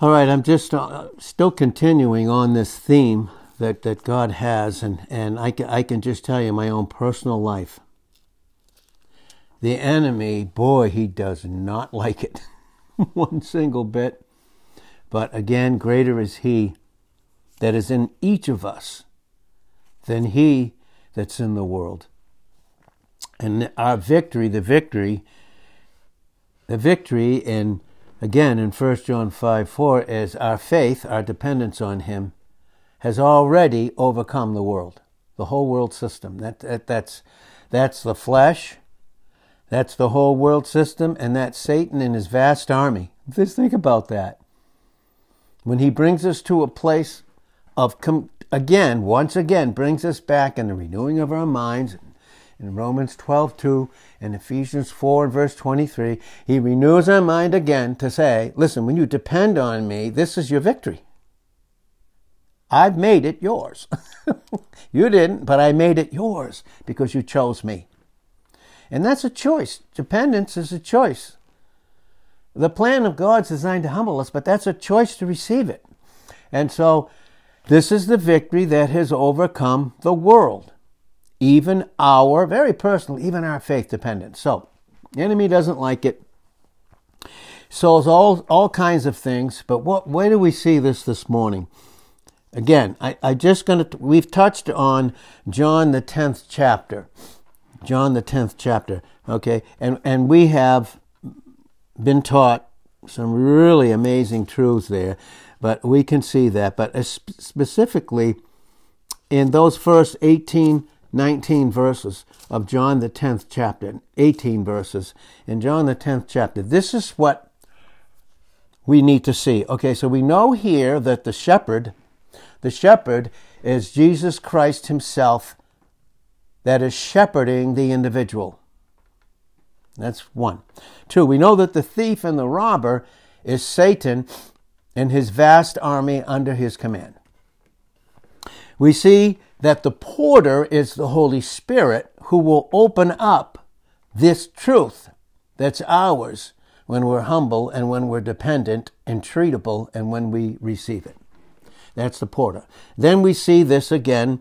All right, I'm just uh, still continuing on this theme that, that God has, and, and I, can, I can just tell you my own personal life. The enemy, boy, he does not like it one single bit. But again, greater is he that is in each of us than he that's in the world. And our victory, the victory, the victory in Again, in 1 John 5 4, is our faith, our dependence on Him, has already overcome the world, the whole world system. That, that, that's, that's the flesh, that's the whole world system, and that's Satan and his vast army. Just think about that. When he brings us to a place of, com- again, once again, brings us back in the renewing of our minds, in Romans 12 2 and Ephesians 4 and verse 23, he renews our mind again to say, listen, when you depend on me, this is your victory. I've made it yours. you didn't, but I made it yours because you chose me. And that's a choice. Dependence is a choice. The plan of God's designed to humble us, but that's a choice to receive it. And so, this is the victory that has overcome the world even our, very personal, even our faith dependence. So, the enemy doesn't like it. So it's all, all kinds of things. But what, where do we see this this morning? Again, I, I just gonna, we've touched on John the 10th chapter. John the 10th chapter. Okay. And, and we have been taught some really amazing truths there, but we can see that. But specifically in those first 18 19 verses of John the 10th chapter, 18 verses in John the 10th chapter. This is what we need to see. Okay, so we know here that the shepherd, the shepherd is Jesus Christ himself that is shepherding the individual. That's one. Two, we know that the thief and the robber is Satan and his vast army under his command. We see that the porter is the Holy Spirit who will open up this truth that's ours when we're humble and when we're dependent and treatable and when we receive it. That's the porter. Then we see this again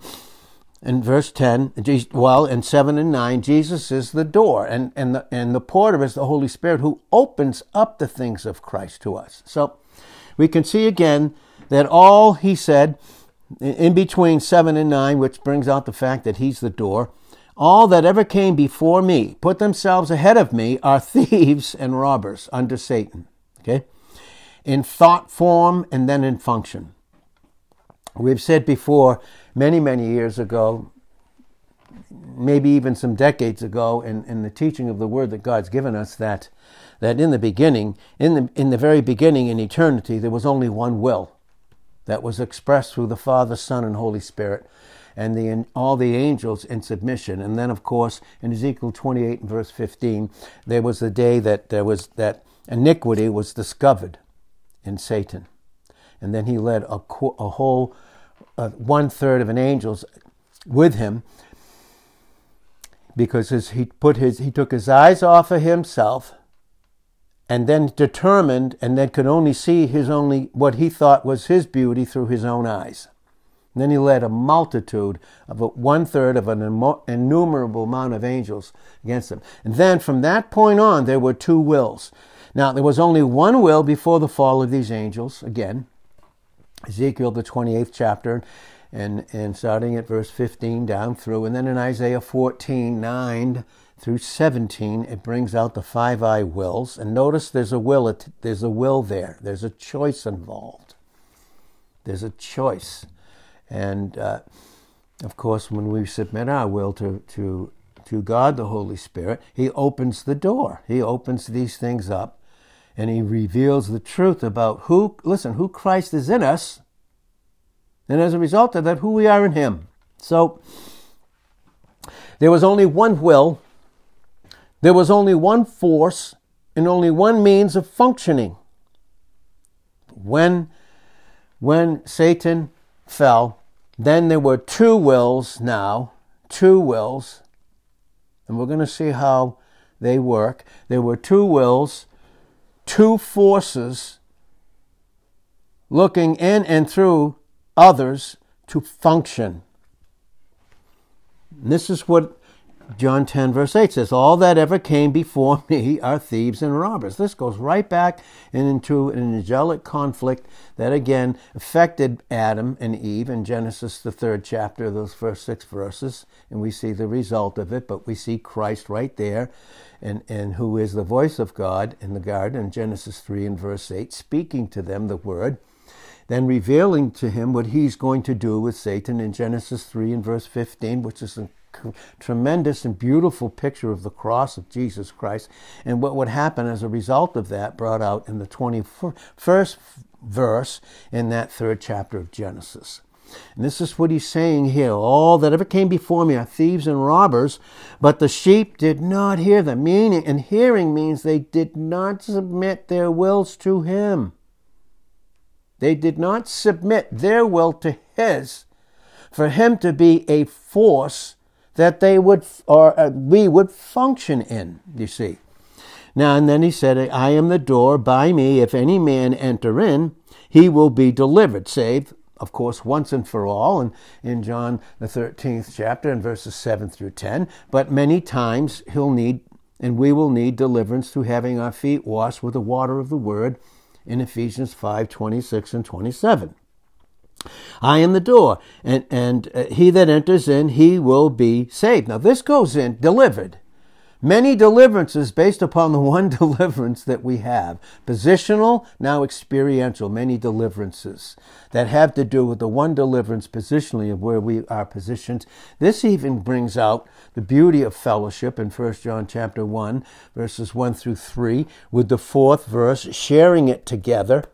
in verse 10, well, in 7 and 9, Jesus is the door, and, and, the, and the porter is the Holy Spirit who opens up the things of Christ to us. So we can see again that all he said in between 7 and 9, which brings out the fact that he's the door. All that ever came before me, put themselves ahead of me, are thieves and robbers under Satan. Okay? In thought form and then in function. We've said before, many, many years ago, maybe even some decades ago, in, in the teaching of the word that God's given us, that, that in the beginning, in the, in the very beginning in eternity, there was only one will that was expressed through the Father, Son, and Holy Spirit, and the, all the angels in submission. And then, of course, in Ezekiel 28 and verse 15, there was the day that there was that iniquity was discovered in Satan, and then he led a, a whole uh, one third of an angels with him because his, he put his he took his eyes off of himself and then determined and then could only see his only what he thought was his beauty through his own eyes. And then he led a multitude of one third of an innumerable amount of angels against him. And then from that point on, there were two wills. Now, there was only one will before the fall of these angels, again, Ezekiel, the 28th chapter, and, and starting at verse 15 down through. And then in Isaiah 14, 9 through 17, it brings out the five I wills. And notice there's a will, there's a will there. There's a choice involved. There's a choice. And uh, of course, when we submit our will to, to, to God, the Holy Spirit, He opens the door. He opens these things up and He reveals the truth about who, listen, who Christ is in us. And as a result of that, who we are in Him. So, there was only one will there was only one force and only one means of functioning. When, when Satan fell, then there were two wills now, two wills, and we're going to see how they work. There were two wills, two forces looking in and through others to function. And this is what John 10, verse 8 says, All that ever came before me are thieves and robbers. This goes right back into an angelic conflict that again affected Adam and Eve in Genesis, the third chapter, those first six verses. And we see the result of it, but we see Christ right there, and, and who is the voice of God in the garden in Genesis 3 and verse 8, speaking to them the word then revealing to him what he's going to do with Satan in Genesis 3 and verse 15, which is tremendous and beautiful picture of the cross of Jesus Christ and what would happen as a result of that brought out in the 21st verse in that third chapter of Genesis. And this is what he's saying here. All that ever came before me are thieves and robbers, but the sheep did not hear them. Meaning, and hearing means they did not submit their wills to him. They did not submit their will to his for him to be a force that they would or uh, we would function in you see. Now and then he said i am the door. By me if any man enter in he will be delivered saved of course once and for all and in john the 13th chapter in verses 7 through 10 but many times he'll need and we will need deliverance through having our feet washed with the water of the word in ephesians 5 26 and 27 I am the door, and, and uh, he that enters in, he will be saved. Now, this goes in delivered. Many deliverances based upon the one deliverance that we have. Positional, now experiential, many deliverances that have to do with the one deliverance positionally of where we are positioned. This even brings out the beauty of fellowship in 1 John chapter 1, verses 1 through 3, with the fourth verse, sharing it together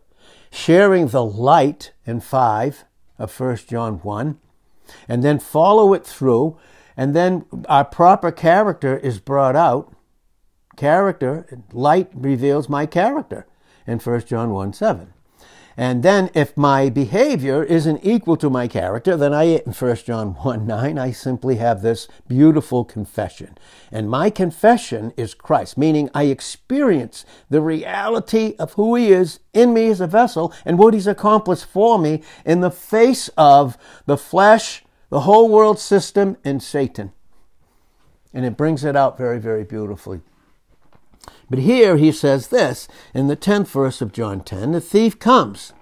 sharing the light in 5 of 1 John 1, and then follow it through, and then our proper character is brought out. Character, light reveals my character in 1 John 1 7. And then if my behavior isn't equal to my character, then I, in 1 John 1 9, I simply have this beautiful confession. And my confession is Christ, meaning I experience the reality of who He is in me as a vessel and what He's accomplished for me in the face of the flesh, the whole world system, and Satan. And it brings it out very, very beautifully. But here he says this in the 10th verse of John 10 the thief comes.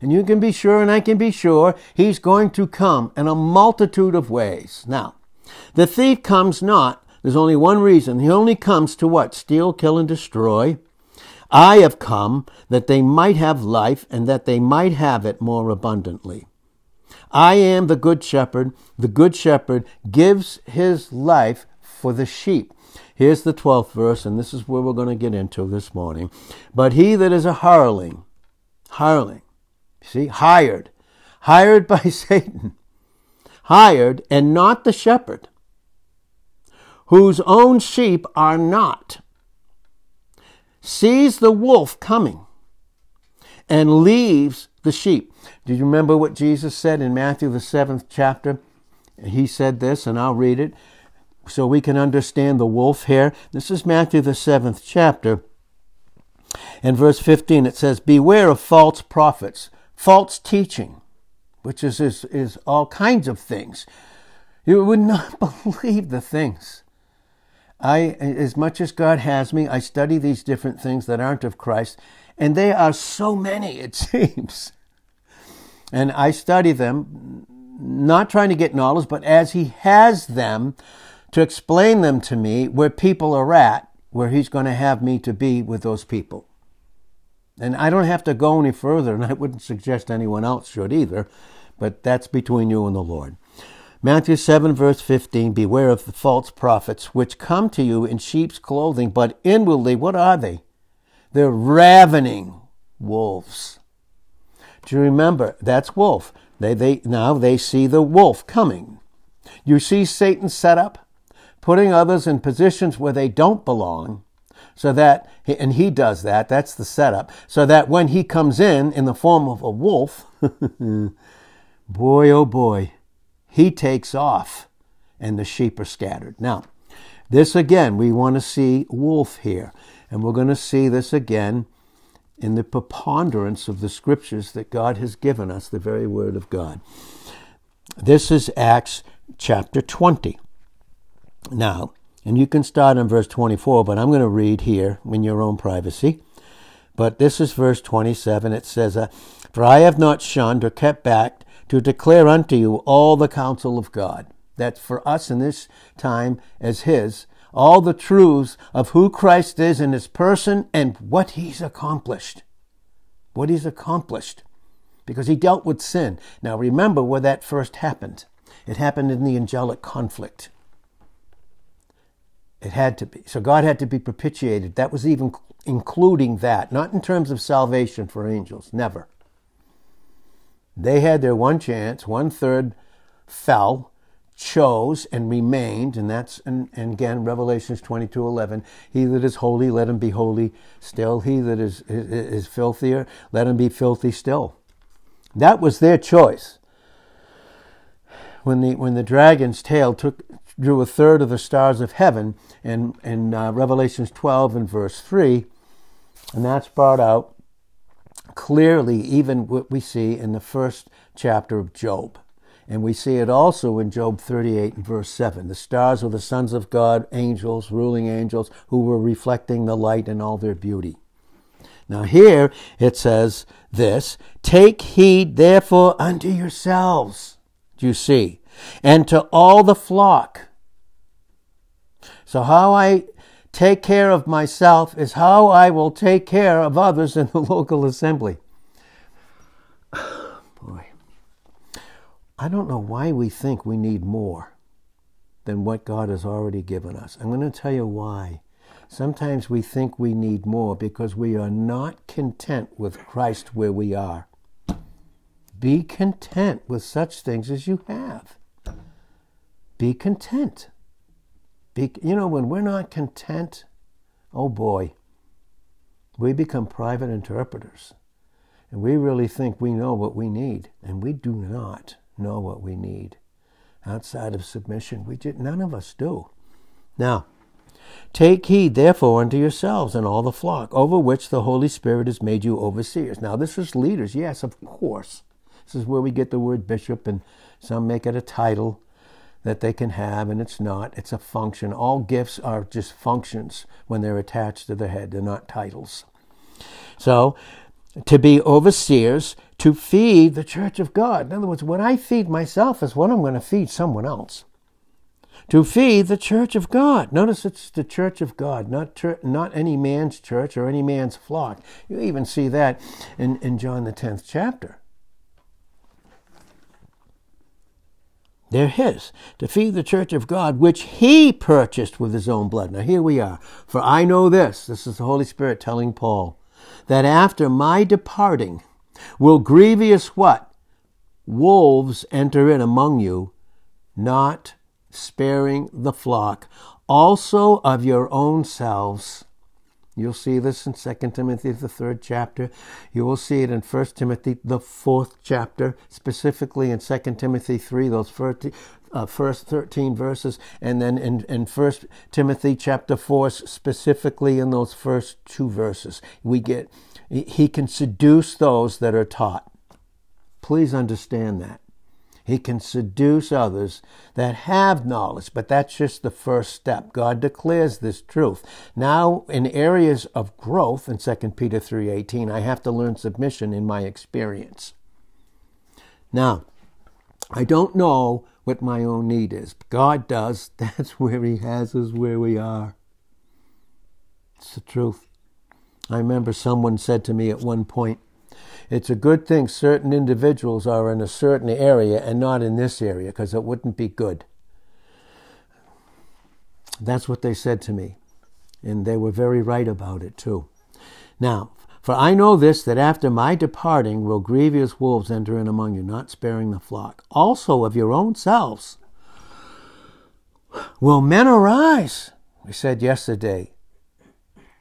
And you can be sure, and I can be sure, he's going to come in a multitude of ways. Now, the thief comes not, there's only one reason. He only comes to what? Steal, kill, and destroy. I have come that they might have life and that they might have it more abundantly. I am the good shepherd. The good shepherd gives his life for the sheep. Here's the 12th verse, and this is where we're going to get into this morning. But he that is a hireling, hireling, see, hired, hired by Satan, hired and not the shepherd, whose own sheep are not, sees the wolf coming and leaves the sheep. Do you remember what Jesus said in Matthew, the seventh chapter? He said this, and I'll read it so we can understand the wolf here. This is Matthew, the seventh chapter. In verse 15, it says, Beware of false prophets, false teaching, which is, is, is all kinds of things. You would not believe the things. I, as much as God has me, I study these different things that aren't of Christ, and they are so many, it seems. And I study them, not trying to get knowledge, but as He has them, to explain them to me where people are at, where He's going to have me to be with those people. And I don't have to go any further, and I wouldn't suggest anyone else should either, but that's between you and the Lord. Matthew 7, verse 15 Beware of the false prophets, which come to you in sheep's clothing, but inwardly, what are they? They're ravening wolves. Do you remember? That's wolf. They, they, now they see the wolf coming. You see Satan set up? Putting others in positions where they don't belong so that and he does that that's the setup so that when he comes in in the form of a wolf boy oh boy he takes off and the sheep are scattered now this again we want to see wolf here and we're going to see this again in the preponderance of the scriptures that God has given us, the very word of God. This is Acts chapter 20. Now, and you can start in verse 24, but I'm going to read here in your own privacy. But this is verse 27. It says, uh, For I have not shunned or kept back to declare unto you all the counsel of God. That's for us in this time as His, all the truths of who Christ is in His person and what He's accomplished. What He's accomplished. Because He dealt with sin. Now remember where that first happened. It happened in the angelic conflict. It had to be. So God had to be propitiated. That was even including that, not in terms of salvation for angels, never. They had their one chance, one third fell, chose, and remained, and that's, and, and again, Revelations 22 11. He that is holy, let him be holy still. He that is, is, is filthier, let him be filthy still. That was their choice. When the, when the dragon's tail took, drew a third of the stars of heaven in, in uh, Revelations 12 and verse 3. And that's brought out clearly, even what we see in the first chapter of Job. And we see it also in Job 38 and verse 7. The stars were the sons of God, angels, ruling angels, who were reflecting the light in all their beauty. Now, here it says this Take heed, therefore, unto yourselves, do you see, and to all the flock so, how I take care of myself is how I will take care of others in the local assembly. Boy, I don't know why we think we need more than what God has already given us. I'm going to tell you why. Sometimes we think we need more because we are not content with Christ where we are. Be content with such things as you have. Be content. You know, when we're not content, oh boy, we become private interpreters. And we really think we know what we need, and we do not know what we need. Outside of submission, we just, none of us do. Now, Take heed, therefore, unto yourselves and all the flock, over which the Holy Spirit has made you overseers. Now, this is leaders, yes, of course. This is where we get the word bishop, and some make it a title that they can have, and it's not. It's a function. All gifts are just functions when they're attached to the head, they're not titles. So, to be overseers, to feed the church of God. In other words, when I feed myself is what I'm going to feed someone else. To feed the church of God. Notice it's the church of God, not, not any man's church or any man's flock. You even see that in, in John the 10th chapter. They're his to feed the church of God, which he purchased with his own blood. Now here we are. For I know this, this is the Holy Spirit telling Paul, that after my departing will grievous what? Wolves enter in among you, not sparing the flock, also of your own selves. You'll see this in 2 Timothy, the third chapter. You will see it in 1 Timothy, the fourth chapter, specifically in 2 Timothy 3, those first, uh, first 13 verses, and then in, in 1 Timothy chapter 4, specifically in those first two verses. We get, he can seduce those that are taught. Please understand that. He can seduce others that have knowledge, but that's just the first step. God declares this truth. Now, in areas of growth in 2 Peter 3:18, I have to learn submission in my experience. Now, I don't know what my own need is. God does. That's where He has us where we are. It's the truth. I remember someone said to me at one point, it's a good thing certain individuals are in a certain area and not in this area because it wouldn't be good. That's what they said to me. And they were very right about it too. Now, for I know this, that after my departing will grievous wolves enter in among you, not sparing the flock. Also of your own selves will men arise. We said yesterday,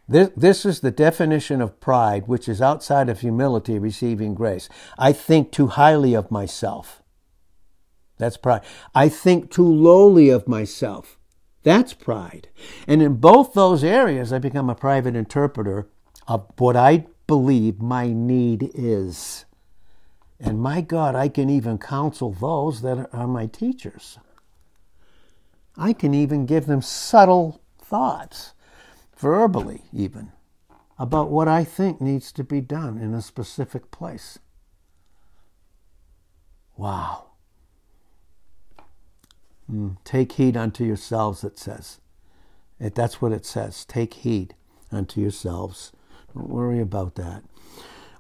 this, this is the definition of pride, which is outside of humility receiving grace. I think too highly of myself. That's pride. I think too lowly of myself. That's pride. And in both those areas, I become a private interpreter of what I believe my need is. And my God, I can even counsel those that are my teachers. I can even give them subtle thoughts, verbally even, about what I think needs to be done in a specific place. Wow. Mm, take heed unto yourselves, it says. It, that's what it says. Take heed unto yourselves. Don't worry about that.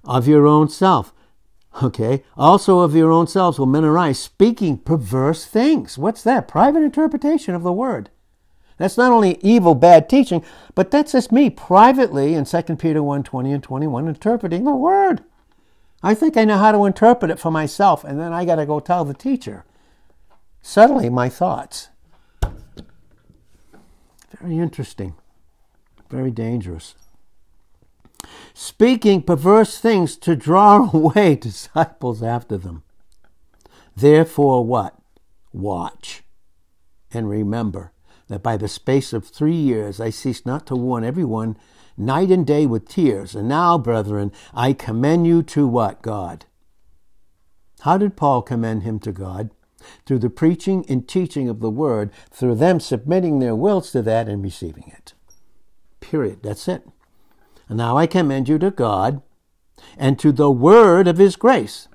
Of your own self. Okay. Also of your own selves will men arise speaking perverse things. What's that? Private interpretation of the word. That's not only evil, bad teaching, but that's just me privately in 2 Peter 1 20 and 21 interpreting the word. I think I know how to interpret it for myself, and then I got to go tell the teacher. Suddenly, my thoughts. Very interesting. Very dangerous. Speaking perverse things to draw away disciples after them. Therefore, what? Watch and remember that by the space of three years I ceased not to warn everyone night and day with tears. And now, brethren, I commend you to what? God. How did Paul commend him to God? Through the preaching and teaching of the word, through them submitting their wills to that and receiving it. Period. That's it. And now I commend you to God and to the word of his grace.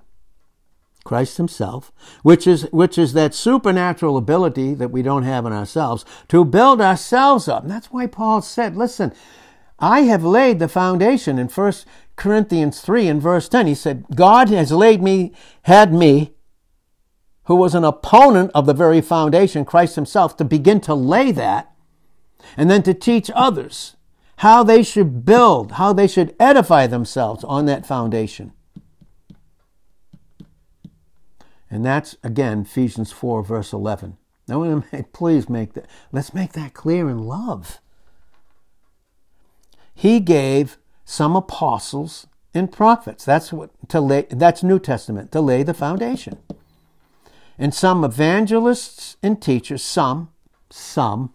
Christ himself, which is, which is that supernatural ability that we don't have in ourselves to build ourselves up. And that's why Paul said, listen, I have laid the foundation in 1 Corinthians 3 and verse 10. He said, God has laid me, had me, who was an opponent of the very foundation, Christ himself, to begin to lay that and then to teach others how they should build, how they should edify themselves on that foundation. And that's again Ephesians 4 verse 11. Now, please make that, let's make that clear in love. He gave some apostles and prophets. That's what to lay that's New Testament, to lay the foundation. And some evangelists and teachers, some, some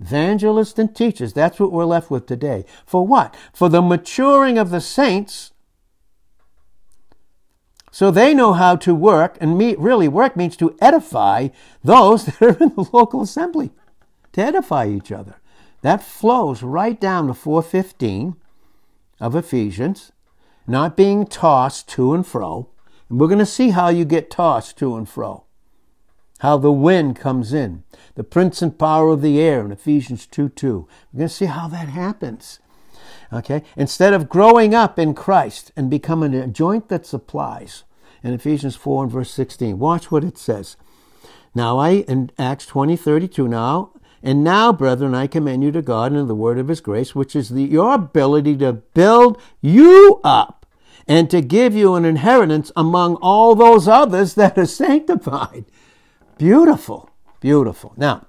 evangelists and teachers. That's what we're left with today. For what? For the maturing of the saints. So they know how to work, and me, really work means to edify those that are in the local assembly, to edify each other. That flows right down to 415 of Ephesians, not being tossed to and fro. And we're going to see how you get tossed to and fro, how the wind comes in, the prince and power of the air in Ephesians 2 2. We're going to see how that happens. Okay? Instead of growing up in Christ and becoming a joint that supplies, in Ephesians 4 and verse 16, watch what it says. Now I, in Acts 20 32, now and now, brethren, I commend you to God and the word of his grace, which is the, your ability to build you up and to give you an inheritance among all those others that are sanctified. Beautiful, beautiful. Now,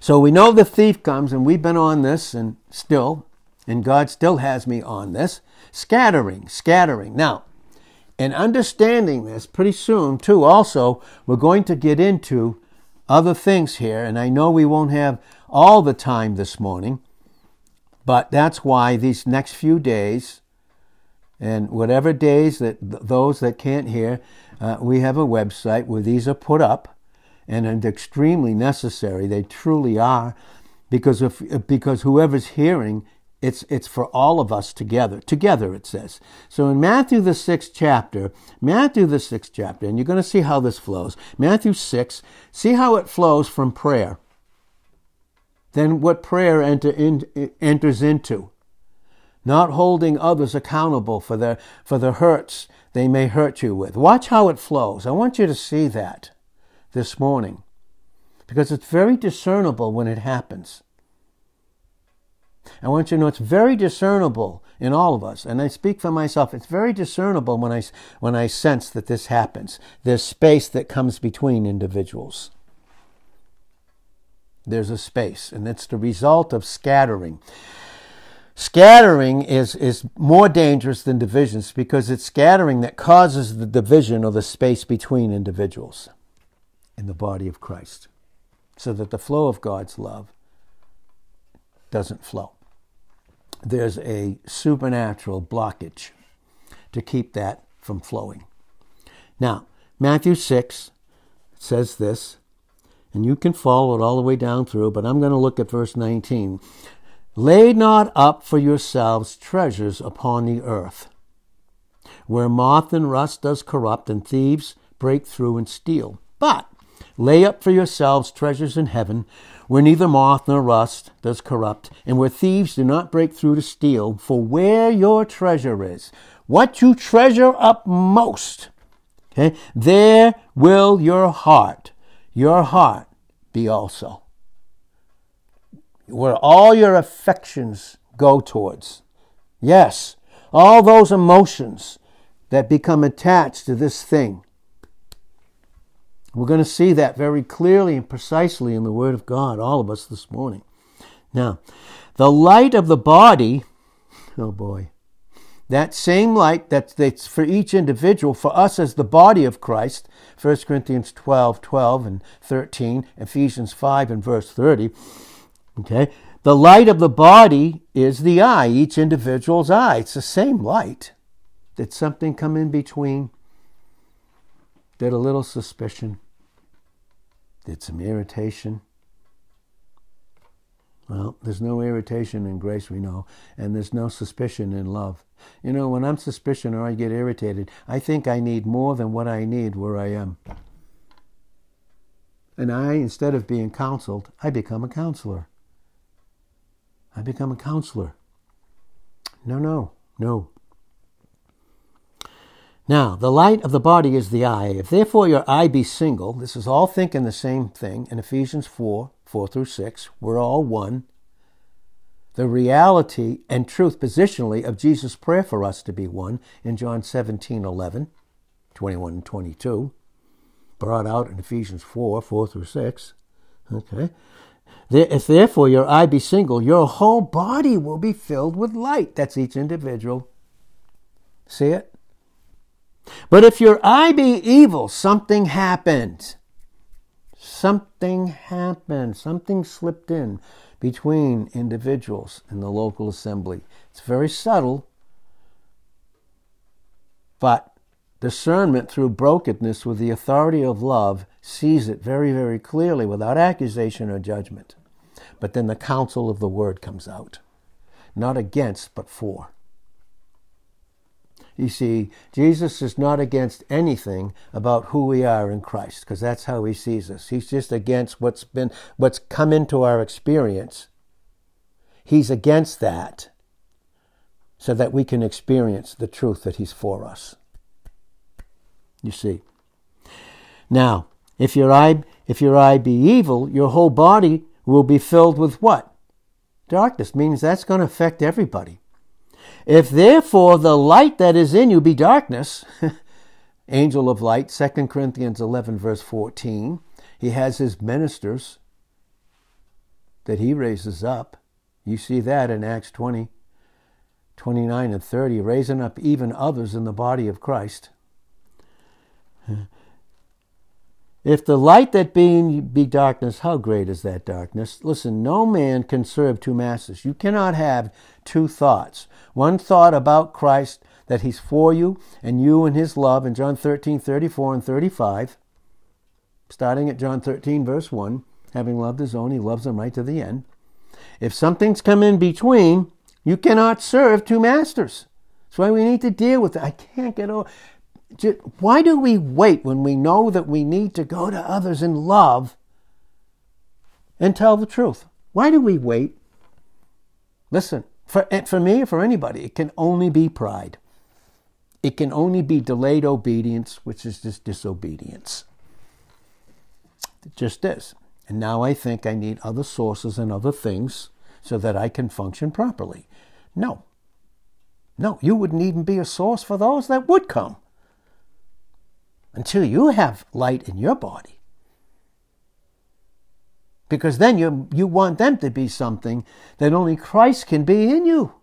so we know the thief comes, and we've been on this, and still, and God still has me on this. Scattering, scattering. Now, in understanding this, pretty soon, too, also, we're going to get into other things here, and I know we won't have all the time this morning, but that's why these next few days, and whatever days that those that can't hear, uh, we have a website where these are put up, and it's extremely necessary. They truly are, because if because whoever's hearing it's, it's for all of us together. Together, it says. So in Matthew, the sixth chapter, Matthew, the sixth chapter, and you're going to see how this flows. Matthew 6, see how it flows from prayer. Then what prayer enter in, enters into. Not holding others accountable for their, for the hurts they may hurt you with. Watch how it flows. I want you to see that this morning because it's very discernible when it happens. I want you to know it's very discernible in all of us. And I speak for myself. It's very discernible when I, when I sense that this happens. There's space that comes between individuals. There's a space, and it's the result of scattering. Scattering is, is more dangerous than divisions because it's scattering that causes the division or the space between individuals in the body of Christ so that the flow of God's love doesn't flow. There's a supernatural blockage to keep that from flowing. Now, Matthew 6 says this, and you can follow it all the way down through, but I'm going to look at verse 19. Lay not up for yourselves treasures upon the earth, where moth and rust does corrupt, and thieves break through and steal. But lay up for yourselves treasures in heaven, where neither moth nor rust does corrupt, and where thieves do not break through to steal. For where your treasure is, what you treasure up most, okay, there will your heart, your heart be also. Where all your affections go towards. Yes, all those emotions that become attached to this thing. We're going to see that very clearly and precisely in the Word of God, all of us this morning. Now, the light of the body, oh boy, that same light that's, for each individual, for us as the body of Christ, 1 Corinthians 12, 12 and 13, Ephesians 5 and verse 30, okay, the light of the body is the eye, each individual's eye. It's the same light. Did something come in between? Did a little suspicion? Did some irritation? Well, there's no irritation in grace, we know, and there's no suspicion in love. You know, when I'm suspicious or I get irritated, I think I need more than what I need where I am. And I, instead of being counseled, I become a counselor. I become a counselor. No, no, no. Now, the light of the body is the eye. If therefore your eye be single, this is all thinking the same thing in Ephesians 4 4 through 6. We're all one. The reality and truth positionally of Jesus' prayer for us to be one in John 17 11, 21 and 22, brought out in Ephesians 4 4 through 6. Okay. If therefore your eye be single, your whole body will be filled with light. That's each individual. See it? But if your eye be evil, something happened. Something happened. Something slipped in between individuals in the local assembly. It's very subtle, but discernment through brokenness with the authority of love sees it very, very clearly without accusation or judgment. But then the counsel of the word comes out. Not against, but for. You see, Jesus is not against anything about who we are in Christ, because that's how he sees us. He's just against what's been what's come into our experience. He's against that so that we can experience the truth that he's for us. You see. Now, if your eye if your eye be evil, your whole body will be filled with what? Darkness means that's going to affect everybody. If therefore the light that is in you be darkness, angel of light, 2 Corinthians 11, verse 14, he has his ministers that he raises up. You see that in Acts 20, 29 and 30, raising up even others in the body of Christ. If the light that being be darkness, how great is that darkness? Listen, no man can serve two masters. You cannot have two thoughts. One thought about Christ, that he's for you, and you and his love in John 13, 34 and 35. Starting at John 13, verse 1, having loved his own, he loves them right to the end. If something's come in between, you cannot serve two masters. That's why we need to deal with it. I can't get over why do we wait when we know that we need to go to others in love and tell the truth? Why do we wait? Listen, for, eh, for me or for anybody, it can only be pride. It can only be delayed obedience, which is just disobedience. It just is. And now I think I need other sources and other things so that I can function properly. No. No, you wouldn't even be a source for those that would come until you have light in your body. Because then you, you want them to be something that only Christ can be in you.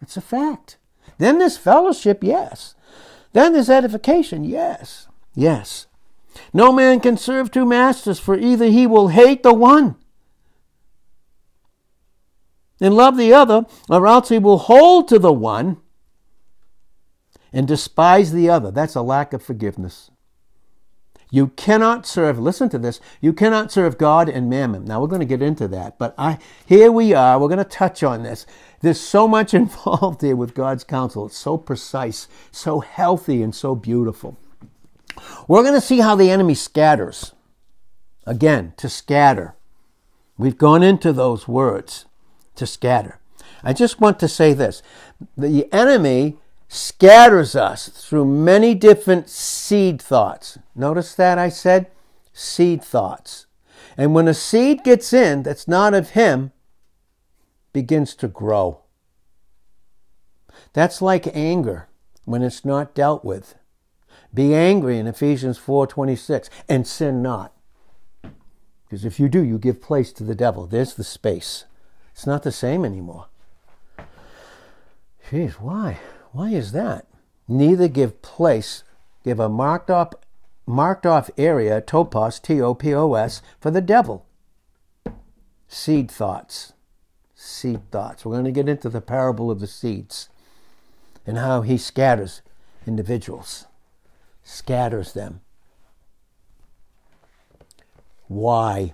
It's a fact. Then there's fellowship, yes. Then there's edification, yes. Yes. No man can serve two masters, for either he will hate the one and love the other, or else he will hold to the one and despise the other. That's a lack of forgiveness. You cannot serve, listen to this, you cannot serve God and mammon. Now we're going to get into that, but I here we are, we're going to touch on this. There's so much involved here with God's counsel. It's so precise, so healthy, and so beautiful. We're going to see how the enemy scatters. Again, to scatter. We've gone into those words, to scatter. I just want to say this. The enemy scatters us through many different seed thoughts. Notice that I said seed thoughts. And when a seed gets in that's not of him, begins to grow. That's like anger when it's not dealt with. Be angry in Ephesians 4:26 and sin not. Because if you do, you give place to the devil. There's the space. It's not the same anymore. Jeez, why? Why is that? Neither give place, give a marked off, marked off area, topos, T O P O S, for the devil. Seed thoughts. Seed thoughts. We're going to get into the parable of the seeds and how he scatters individuals, scatters them. Why?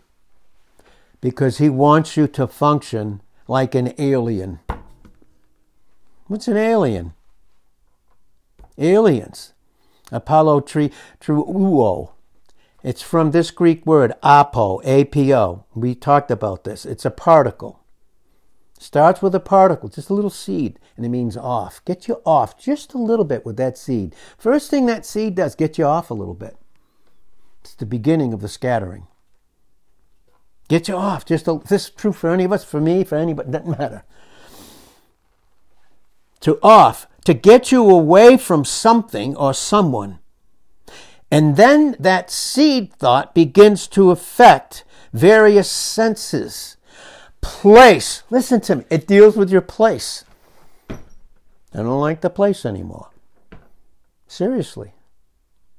Because he wants you to function like an alien. What's an alien? Aliens. Apollo tri, truo. It's from this Greek word, apo, A-P-O. We talked about this. It's a particle. Starts with a particle, just a little seed, and it means off. Get you off just a little bit with that seed. First thing that seed does, get you off a little bit. It's the beginning of the scattering. Get you off. Just a, this is true for any of us, for me, for anybody, doesn't matter. To off to get you away from something or someone. And then that seed thought begins to affect various senses. Place. Listen to me. It deals with your place. I don't like the place anymore. Seriously.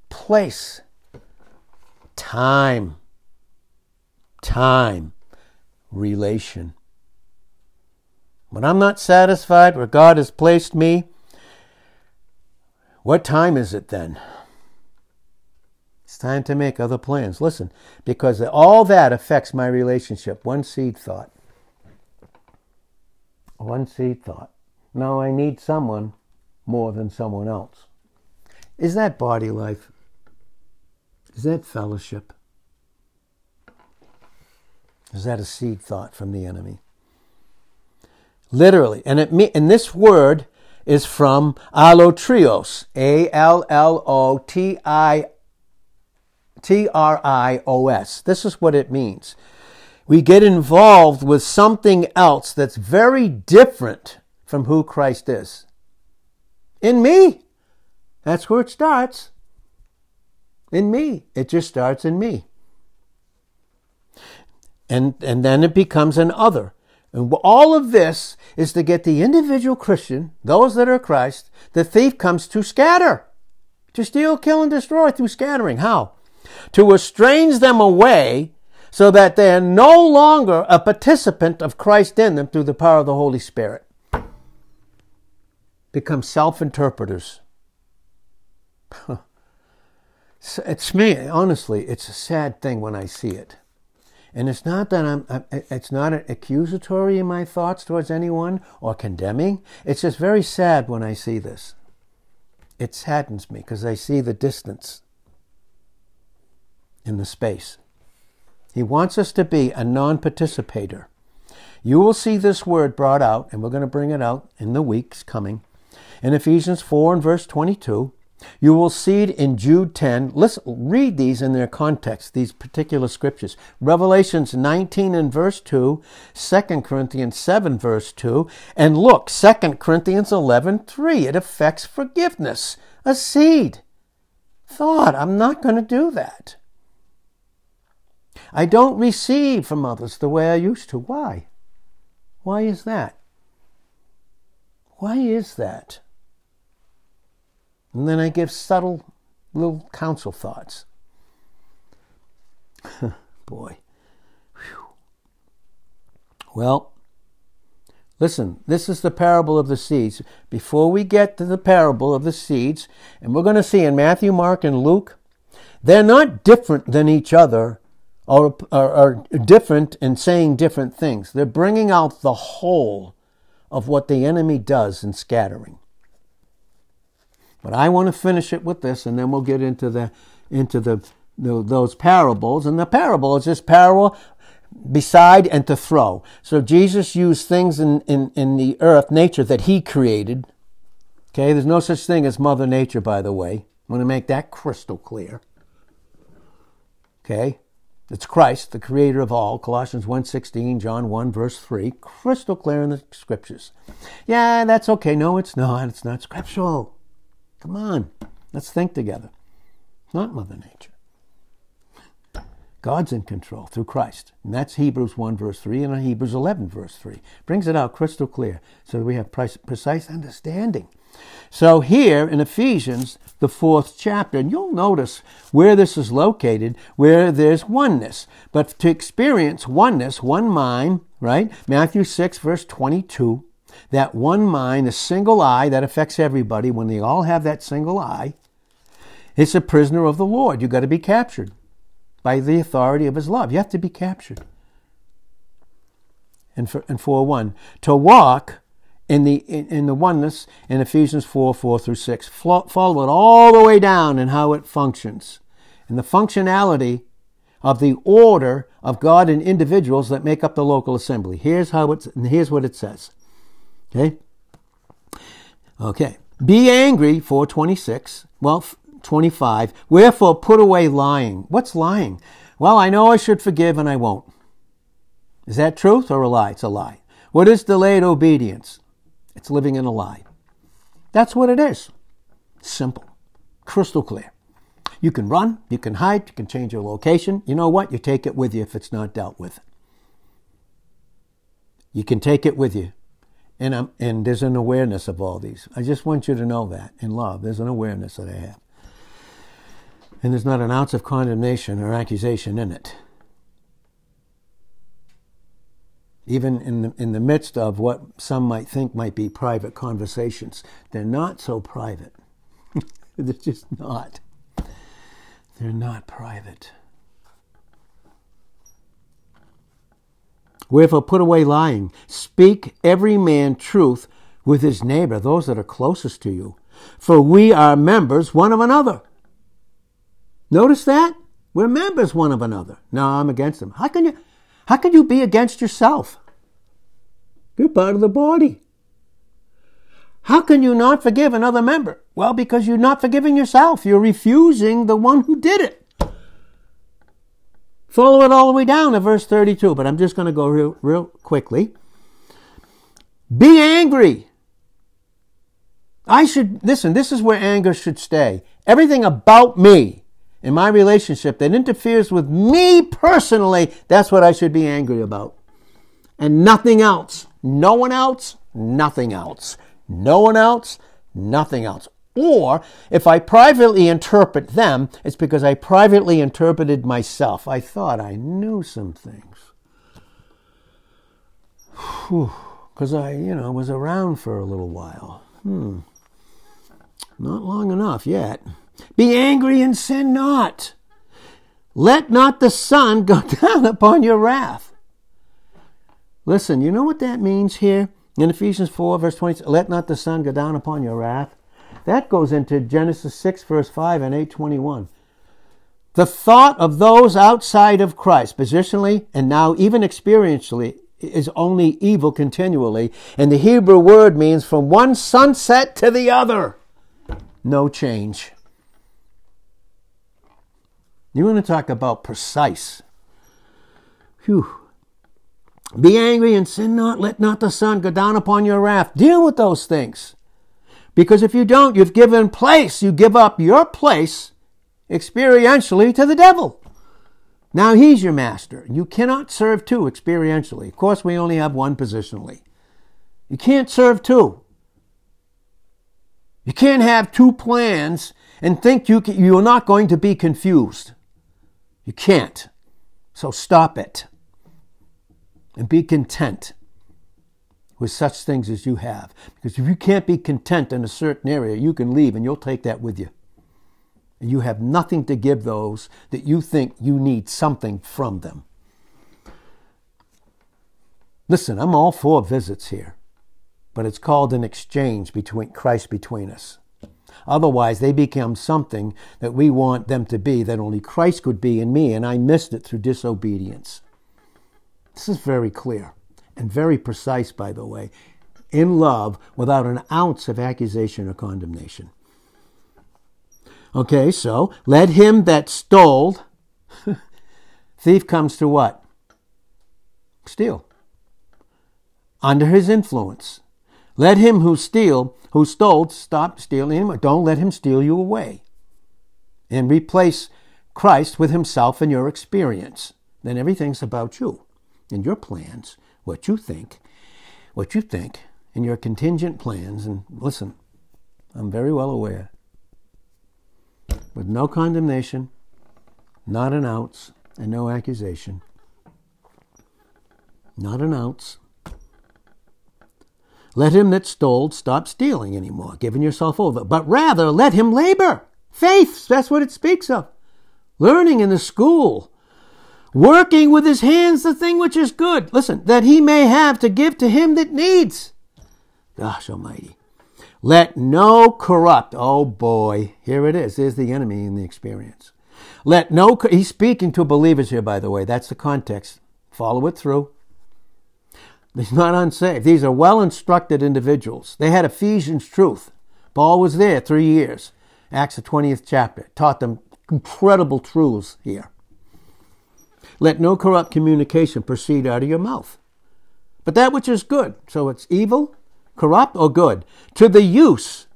Place. Time. Time. Relation. When I'm not satisfied where God has placed me, what time is it then? It's time to make other plans. Listen, because all that affects my relationship. One seed thought. One seed thought. Now I need someone more than someone else. Is that body life? Is that fellowship? Is that a seed thought from the enemy? Literally, and it me- and this word is from allotrios, A L L O T I T R I O S. This is what it means. We get involved with something else that's very different from who Christ is. In me. That's where it starts. In me. It just starts in me. And, and then it becomes an other. And all of this is to get the individual Christian, those that are Christ, the thief comes to scatter, to steal, kill, and destroy through scattering. How? To estrange them away so that they are no longer a participant of Christ in them through the power of the Holy Spirit. Become self interpreters. it's me, honestly, it's a sad thing when I see it. And it's not that I'm, it's not accusatory in my thoughts towards anyone or condemning. It's just very sad when I see this. It saddens me because I see the distance in the space. He wants us to be a non participator. You will see this word brought out, and we're going to bring it out in the weeks coming. In Ephesians 4 and verse 22, you will see it in Jude 10. Let's read these in their context, these particular scriptures. Revelations 19 and verse 2, 2 Corinthians 7 verse 2, and look, 2 Corinthians 11 3. It affects forgiveness, a seed. Thought, I'm not going to do that. I don't receive from others the way I used to. Why? Why is that? Why is that? And then I give subtle little counsel thoughts. Boy. Whew. Well, Listen, this is the parable of the seeds. Before we get to the parable of the seeds, and we're going to see in Matthew, Mark, and Luke, they're not different than each other or are different in saying different things. They're bringing out the whole of what the enemy does in scattering. But I want to finish it with this, and then we'll get into the into the, the those parables. And the parable is this parable beside and to throw. So Jesus used things in, in, in the earth, nature that he created. Okay, there's no such thing as Mother Nature, by the way. I want to make that crystal clear. Okay? It's Christ, the creator of all. Colossians 1.16, John 1, verse 3. Crystal clear in the scriptures. Yeah, that's okay. No, it's not. It's not scriptural. Come on. Let's think together. Not Mother Nature. God's in control through Christ. And that's Hebrews 1, verse 3, and Hebrews 11, verse 3. Brings it out crystal clear so that we have precise understanding. So here in Ephesians, the fourth chapter, and you'll notice where this is located, where there's oneness. But to experience oneness, one mind, right? Matthew 6, verse 22, that one mind, a single eye that affects everybody, when they all have that single eye, it's a prisoner of the Lord. You've got to be captured by the authority of his love. You have to be captured. And for, and for one, to walk in the in, in, the oneness in Ephesians 4, 4 through 6. Follow it all the way down and how it functions. And the functionality of the order of God and individuals that make up the local assembly. Here's how it's here's what it says. Okay? Okay. Be angry, 426. Well, 25. Wherefore put away lying. What's lying? Well, I know I should forgive and I won't. Is that truth or a lie? It's a lie. What is delayed obedience? It's living in a lie. That's what it is. Simple. Crystal clear. You can run, you can hide, you can change your location. You know what? You take it with you if it's not dealt with. You can take it with you. And, I'm, and there's an awareness of all these. I just want you to know that in love. There's an awareness that I have and there's not an ounce of condemnation or accusation in it. Even in the, in the midst of what some might think might be private conversations, they're not so private. they're just not. They're not private. Wherefore, put away lying. Speak every man truth with his neighbor, those that are closest to you. For we are members one of another. Notice that? We're members one of another. No, I'm against them. How can you how can you be against yourself? You're part of the body. How can you not forgive another member? Well, because you're not forgiving yourself. You're refusing the one who did it. Follow it all the way down to verse 32, but I'm just going to go real, real quickly. Be angry. I should, listen, this is where anger should stay. Everything about me in my relationship that interferes with me personally, that's what I should be angry about. And nothing else. No one else, nothing else. No one else, nothing else. Or if I privately interpret them, it's because I privately interpreted myself. I thought I knew some things. Because I, you know, was around for a little while. Hmm. Not long enough yet. Be angry and sin not. Let not the sun go down upon your wrath. Listen, you know what that means here in Ephesians 4, verse 20? Let not the sun go down upon your wrath. That goes into Genesis 6, verse 5 and 821. The thought of those outside of Christ, positionally and now even experientially, is only evil continually. And the Hebrew word means from one sunset to the other. No change. You want to talk about precise. Phew. Be angry and sin not. Let not the sun go down upon your wrath. Deal with those things. Because if you don't, you've given place. You give up your place experientially to the devil. Now he's your master. You cannot serve two experientially. Of course, we only have one positionally. You can't serve two. You can't have two plans and think you can, you're not going to be confused. You can't. So stop it and be content. With such things as you have. Because if you can't be content in a certain area, you can leave and you'll take that with you. And you have nothing to give those that you think you need something from them. Listen, I'm all for visits here, but it's called an exchange between Christ between us. Otherwise, they become something that we want them to be that only Christ could be in me, and I missed it through disobedience. This is very clear and very precise, by the way, in love without an ounce of accusation or condemnation. Okay, so let him that stole, thief comes to what? Steal. Under his influence. Let him who steal, who stole, stop stealing anymore. Don't let him steal you away. And replace Christ with himself in your experience. Then everything's about you and your plans, what you think, what you think, and your contingent plans. And listen, I'm very well aware. With no condemnation, not an ounce, and no accusation. Not an ounce. Let him that stole stop stealing anymore, giving yourself over, but rather let him labor. Faith, that's what it speaks of. Learning in the school, working with his hands the thing which is good. Listen, that he may have to give to him that needs. Gosh almighty. Let no corrupt, oh boy, here it is. There's the enemy in the experience. Let no, he's speaking to believers here, by the way. That's the context. Follow it through. He's not unsaved. These are well instructed individuals. They had Ephesians truth. Paul was there three years. Acts the 20th chapter. Taught them incredible truths here. Let no corrupt communication proceed out of your mouth. But that which is good. So it's evil, corrupt, or good. To the use,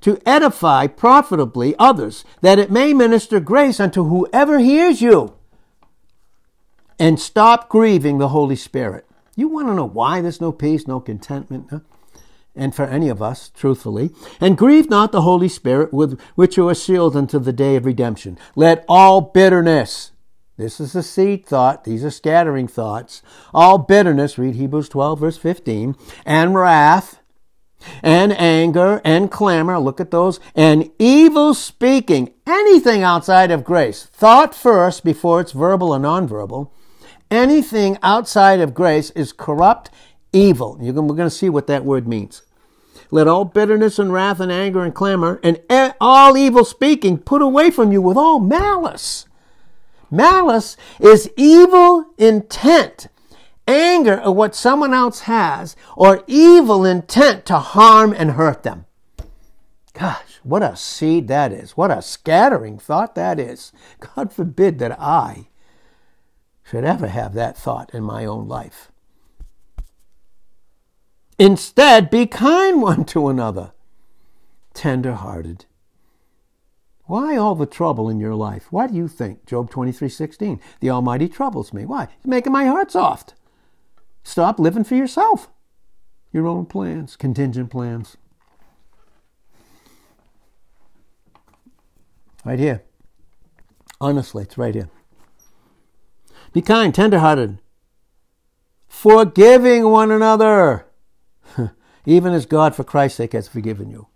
to edify profitably others, that it may minister grace unto whoever hears you. And stop grieving the Holy Spirit you want to know why there's no peace, no contentment? Huh? And for any of us, truthfully. And grieve not the Holy Spirit with which you are sealed unto the day of redemption. Let all bitterness, this is a seed thought, these are scattering thoughts, all bitterness, read Hebrews 12, verse 15, and wrath, and anger, and clamor, look at those, and evil speaking, anything outside of grace, thought first before it's verbal or nonverbal, Anything outside of grace is corrupt, evil. We're going to see what that word means. Let all bitterness and wrath and anger and clamor and all evil speaking put away from you with all malice. Malice is evil intent, anger at what someone else has, or evil intent to harm and hurt them. Gosh, what a seed that is. What a scattering thought that is. God forbid that I should ever have that thought in my own life. Instead, be kind one to another, tender hearted. Why all the trouble in your life? Why do you think? Job 23 16. The Almighty troubles me. Why? He's making my heart soft. Stop living for yourself. Your own plans, contingent plans. Right here. Honestly, it's right here. Be kind, tenderhearted, forgiving one another, even as God, for Christ's sake, has forgiven you.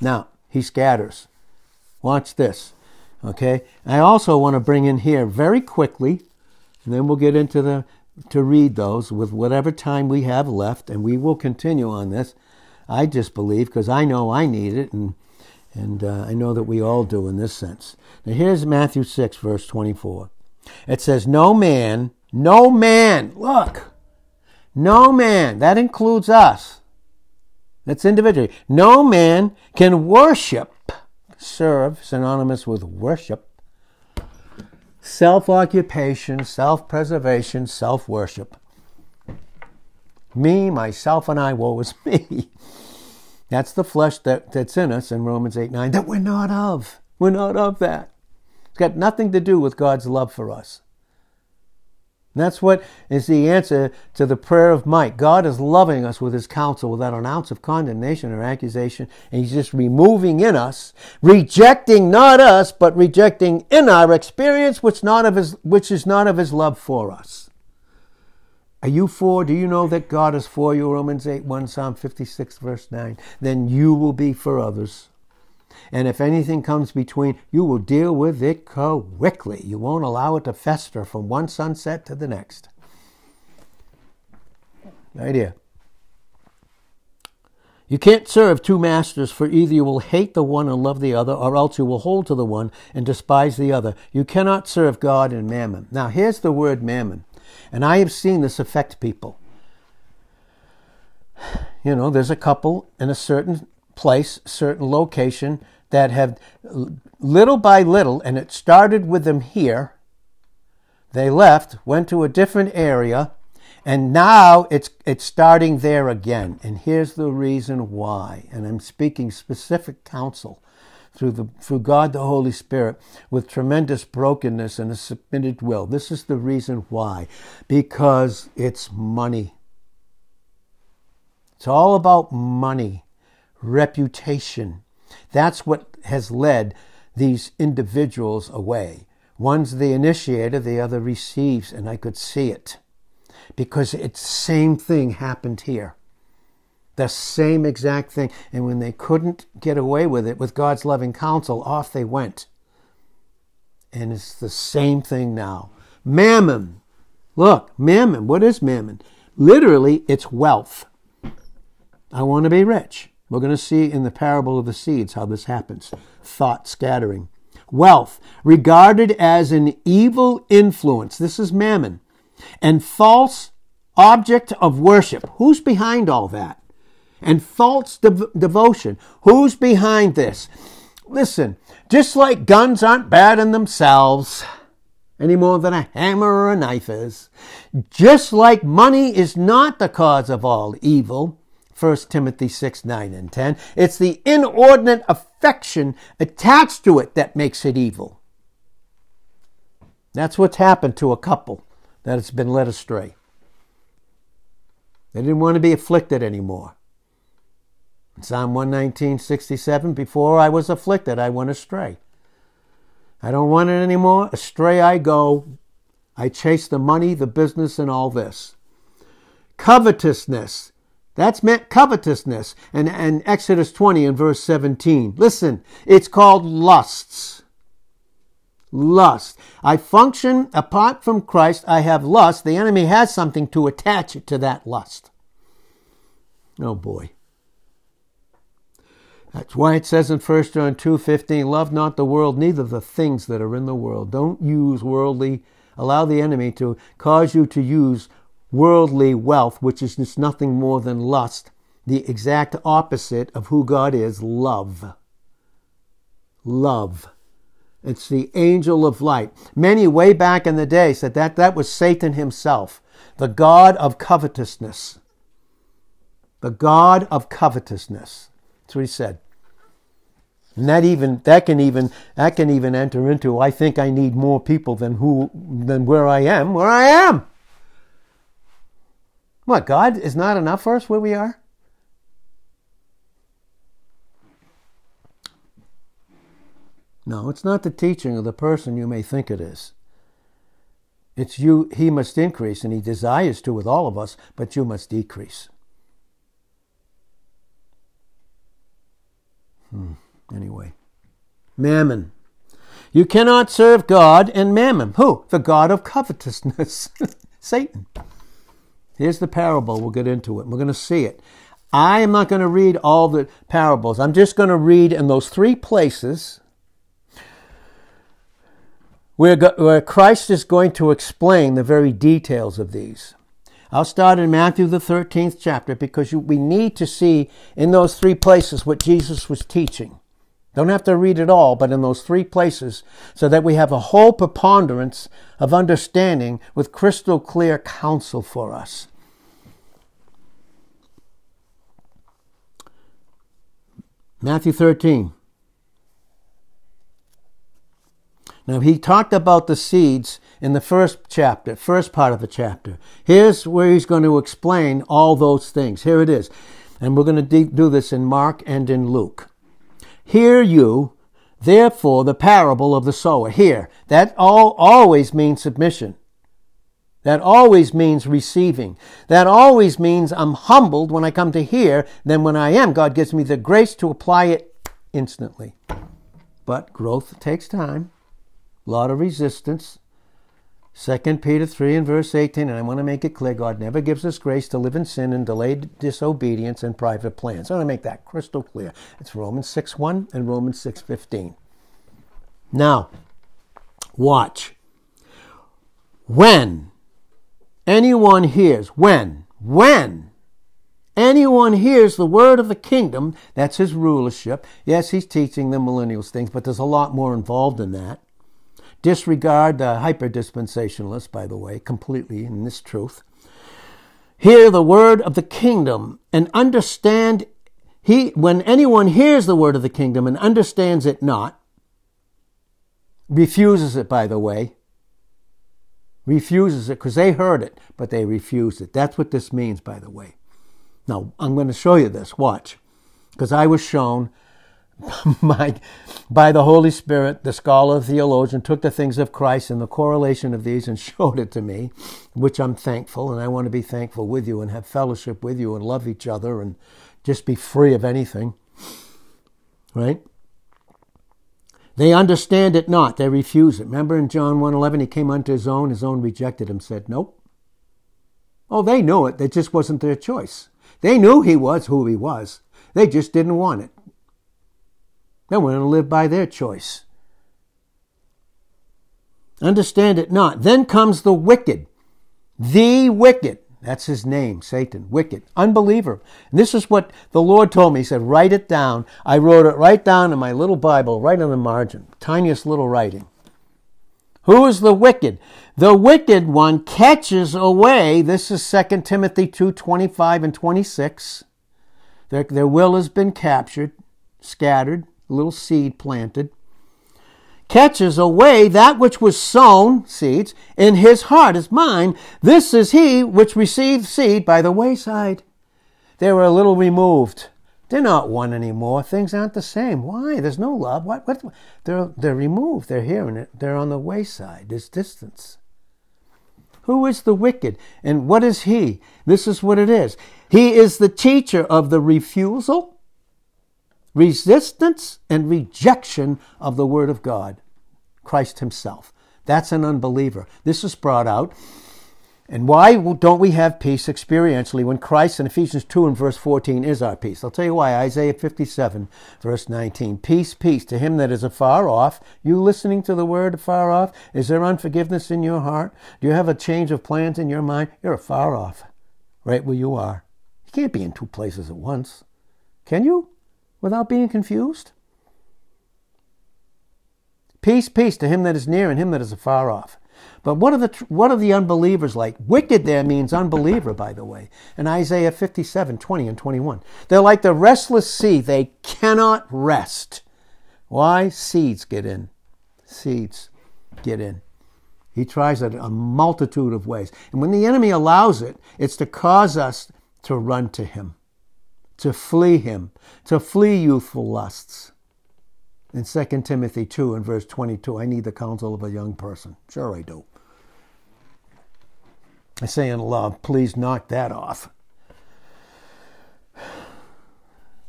Now, he scatters. Watch this. Okay? I also want to bring in here very quickly, and then we'll get into the to read those with whatever time we have left, and we will continue on this. I just believe because I know I need it, and and uh, I know that we all do in this sense. Now here's Matthew six, verse twenty-four. It says, No man, no man, look, no man, that includes us. That's individually. No man can worship, serve, synonymous with worship, self occupation, self preservation, self worship. Me, myself, and I, woe is me. That's the flesh that, that's in us in Romans 8 9 that we're not of. We're not of that. It's got nothing to do with God's love for us. That's what is the answer to the prayer of Mike. God is loving us with his counsel without an ounce of condemnation or accusation, and he's just removing in us, rejecting not us, but rejecting in our experience which not of his which is not of his love for us. Are you for? Do you know that God is for you? Romans 8 1, Psalm 56, verse 9. Then you will be for others. And if anything comes between, you will deal with it quickly. You won't allow it to fester from one sunset to the next. Idea. You can't serve two masters, for either you will hate the one and love the other, or else you will hold to the one and despise the other. You cannot serve God and mammon. Now, here's the word mammon, and I have seen this affect people. You know, there's a couple in a certain place, certain location that have little by little, and it started with them here. They left, went to a different area, and now it's, it's starting there again. And here's the reason why. And I'm speaking specific counsel through, the, through God the Holy Spirit with tremendous brokenness and a submitted will. This is the reason why. Because it's money. It's all about money, reputation. That's what has led these individuals away. One's the initiator, the other receives, and I could see it because it's the same thing happened here. The same exact thing. And when they couldn't get away with it with God's loving counsel, off they went. And it's the same thing now. Mammon. Look, mammon. What is mammon? Literally, it's wealth. I want to be rich. We're going to see in the parable of the seeds how this happens. Thought scattering. Wealth, regarded as an evil influence. This is mammon and false object of worship. Who's behind all that? And false dev- devotion. Who's behind this? Listen, just like guns aren't bad in themselves any more than a hammer or a knife is, just like money is not the cause of all evil, 1 Timothy 6, 9, and 10, it's the inordinate affection attached to it that makes it evil. That's what's happened to a couple that has been led astray. They didn't want to be afflicted anymore. In Psalm 119, 67, before I was afflicted, I went astray. I don't want it anymore. Astray I go. I chase the money, the business, and all this. Covetousness. That's meant covetousness. And, and Exodus 20 and verse 17. Listen, it's called lusts lust. I function apart from Christ. I have lust. The enemy has something to attach it to that lust. Oh boy. That's why it says in 1 John 2:15, love not the world, neither the things that are in the world. Don't use worldly, allow the enemy to cause you to use worldly wealth, which is just nothing more than lust, the exact opposite of who God is, love. Love. It's the angel of light. Many way back in the day said that that was Satan himself, the God of covetousness. The God of covetousness. That's what he said. And that even that can even that can even enter into I think I need more people than who than where I am, where I am. What, God is not enough for us where we are? No, it's not the teaching of the person you may think it is. It's you, he must increase, and he desires to with all of us, but you must decrease. Hmm. Anyway, mammon. You cannot serve God and mammon. Who? The God of covetousness, Satan. Here's the parable. We'll get into it. We're going to see it. I am not going to read all the parables. I'm just going to read in those three places where, where Christ is going to explain the very details of these. I'll start in Matthew, the 13th chapter, because you, we need to see in those three places what Jesus was teaching. Don't have to read it all, but in those three places, so that we have a whole preponderance of understanding with crystal clear counsel for us. Matthew 13. Now, he talked about the seeds in the first chapter, first part of the chapter. Here's where he's going to explain all those things. Here it is. And we're going to do this in Mark and in Luke. Hear you, therefore, the parable of the sower. Here. That all always means submission. That always means receiving. That always means I'm humbled when I come to hear. Then when I am, God gives me the grace to apply it instantly. But growth takes time, a lot of resistance. 2 Peter 3 and verse 18, and I want to make it clear God never gives us grace to live in sin and delayed disobedience and private plans. I want to make that crystal clear. It's Romans 6 1 and Romans 6 15. Now, watch. When anyone hears, when, when anyone hears the word of the kingdom, that's his rulership. Yes, he's teaching the millennials things, but there's a lot more involved in that. Disregard the hyper dispensationalists, by the way, completely in this truth. Hear the word of the kingdom and understand he when anyone hears the word of the kingdom and understands it not, refuses it, by the way, refuses it because they heard it, but they refused it. That's what this means, by the way. Now, I'm going to show you this. Watch. Because I was shown by, by the Holy Spirit, the scholar theologian took the things of Christ and the correlation of these and showed it to me, which I'm thankful, and I want to be thankful with you and have fellowship with you and love each other and just be free of anything. Right? They understand it not, they refuse it. Remember in John 1:11 he came unto his own, his own rejected him, said, "Nope." Oh, they knew it, that just wasn't their choice. They knew he was who he was. They just didn't want it. They wanted to live by their choice. Understand it not. Then comes the wicked. The wicked. That's his name, Satan, wicked, unbeliever. And this is what the Lord told me. He said, write it down. I wrote it right down in my little Bible, right on the margin, tiniest little writing. Who is the wicked? The wicked one catches away. This is 2 Timothy 2 25 and 26. Their, their will has been captured, scattered, little seed planted catches away that which was sown, seeds, in his heart, his mind. This is he which received seed by the wayside. They were a little removed. They're not one anymore. Things aren't the same. Why? There's no love. What? What? They're they're removed. They're here and they're on the wayside. There's distance. Who is the wicked? And what is he? This is what it is. He is the teacher of the refusal resistance and rejection of the Word of God, Christ Himself. That's an unbeliever. This is brought out. And why don't we have peace experientially when Christ in Ephesians 2 and verse 14 is our peace? I'll tell you why. Isaiah 57 verse 19. Peace, peace to him that is afar off. You listening to the word afar off? Is there unforgiveness in your heart? Do you have a change of plans in your mind? You're afar off, right where you are. You can't be in two places at once. Can you? Without being confused? Peace, peace to him that is near and him that is afar off. But what are the what are the unbelievers like? Wicked there means unbeliever, by the way. In Isaiah 57, 20 and 21. They're like the restless sea. They cannot rest. Why? Seeds get in. Seeds get in. He tries it a multitude of ways. And when the enemy allows it, it's to cause us to run to him to flee him, to flee youthful lusts. In 2 Timothy 2 and verse 22, I need the counsel of a young person. Sure, I do. I say in love, please knock that off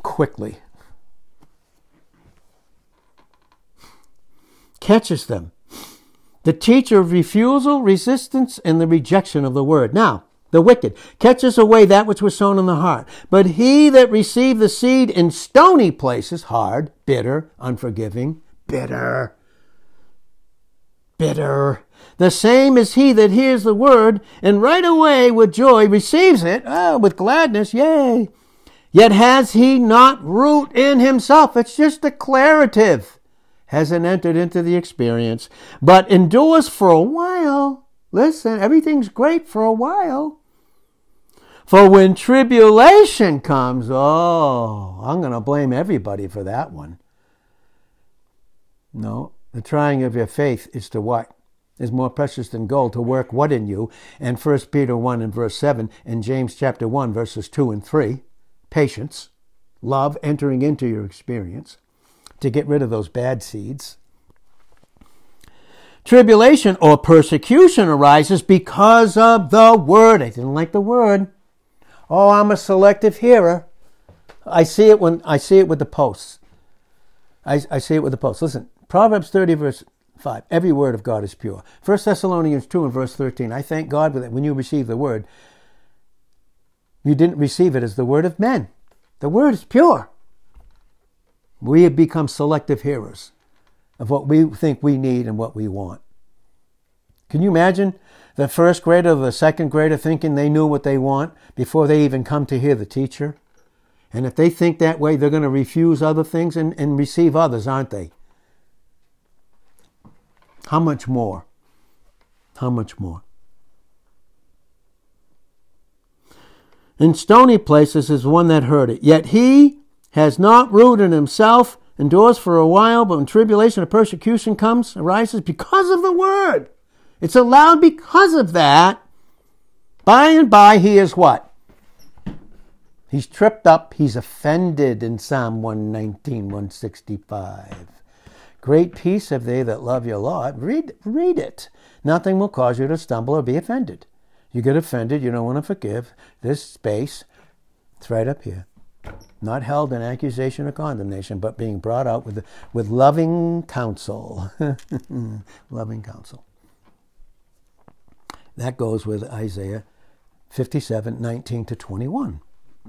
quickly. Catches them. The teacher of refusal, resistance, and the rejection of the word. Now, the wicked, catches away that which was sown in the heart. But he that received the seed in stony places, hard, bitter, unforgiving, bitter, bitter. The same is he that hears the word and right away with joy receives it, oh, with gladness, yea. Yet has he not root in himself. It's just declarative. Hasn't entered into the experience, but endures for a while. Listen, everything's great for a while. For when tribulation comes, oh, I'm going to blame everybody for that one. No, the trying of your faith is to what? Is more precious than gold to work what in you? And 1 Peter 1 and verse 7 and James chapter 1 verses 2 and 3. Patience, love entering into your experience to get rid of those bad seeds. tribulation or persecution arises because of the word. I didn't like the word. Oh, I'm a selective hearer. I see it when I see it with the posts. I, I see it with the posts. Listen, Proverbs 30, verse 5. Every word of God is pure. 1 Thessalonians 2 and verse 13. I thank God that when you receive the word, you didn't receive it as the word of men. The word is pure. We have become selective hearers of what we think we need and what we want. Can you imagine the first grader the second grader thinking they knew what they want before they even come to hear the teacher? And if they think that way, they're going to refuse other things and, and receive others, aren't they? How much more? How much more? In stony places is one that heard it. Yet he has not rooted himself, endures for a while, but when tribulation or persecution comes, arises because of the word. It's allowed because of that. By and by, he is what? He's tripped up, he's offended in Psalm 119, 165. Great peace have they that love your law. Read, read it. Nothing will cause you to stumble or be offended. You get offended, you don't want to forgive. This space, it's right up here. Not held in accusation or condemnation, but being brought out with, with loving counsel. loving counsel. That goes with Isaiah 57, 19 to 21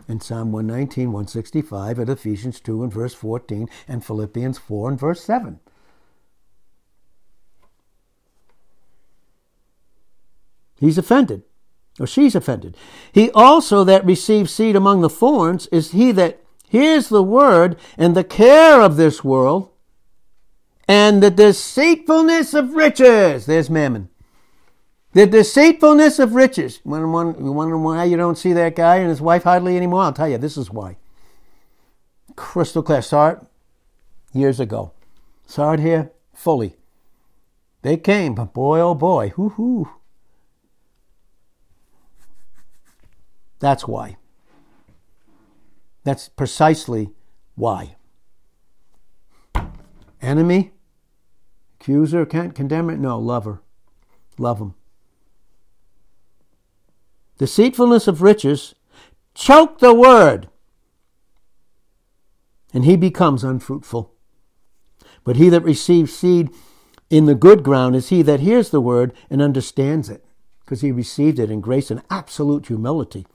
in Psalm 119, 165, at Ephesians 2 and verse 14, and Philippians 4 and verse 7. He's offended, or she's offended. He also that receives seed among the thorns is he that hears the word and the care of this world and the deceitfulness of riches. There's mammon. The deceitfulness of riches. When, you wonder why you don't see that guy and his wife hardly anymore? I'll tell you, this is why. Crystal clear. Saw it years ago. Saw it here fully. They came, but boy, oh boy, hoo hoo. That's why. That's precisely why. Enemy? Accuser? Can't condemn it? No, lover. Love him deceitfulness of riches, choke the word, and he becomes unfruitful. But he that receives seed in the good ground is he that hears the word and understands it, because he received it in grace and absolute humility,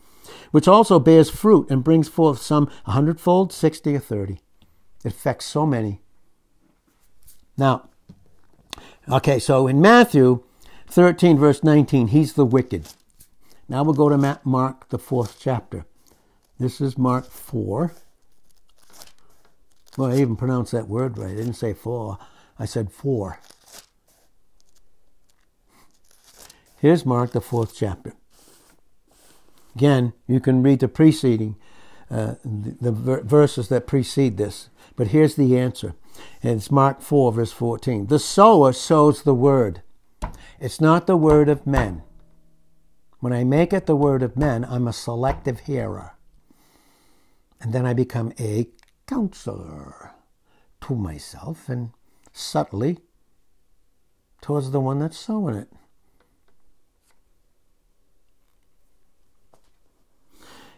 which also bears fruit and brings forth some a hundredfold, sixty, or thirty. It affects so many. Now, okay, so in Matthew 13, verse 19, he's the wicked. Now we'll go to Mark, the fourth chapter. This is Mark 4. Well, I even pronounced that word right. I didn't say four, I said four. Here's Mark, the fourth chapter. Again, you can read the preceding, uh, the, the verses that precede this. But here's the answer. It's Mark 4, verse 14. The sower sows the word. It's not the word of men. When I make it the word of men, I'm a selective hearer. And then I become a counselor to myself and subtly towards the one that's sowing it.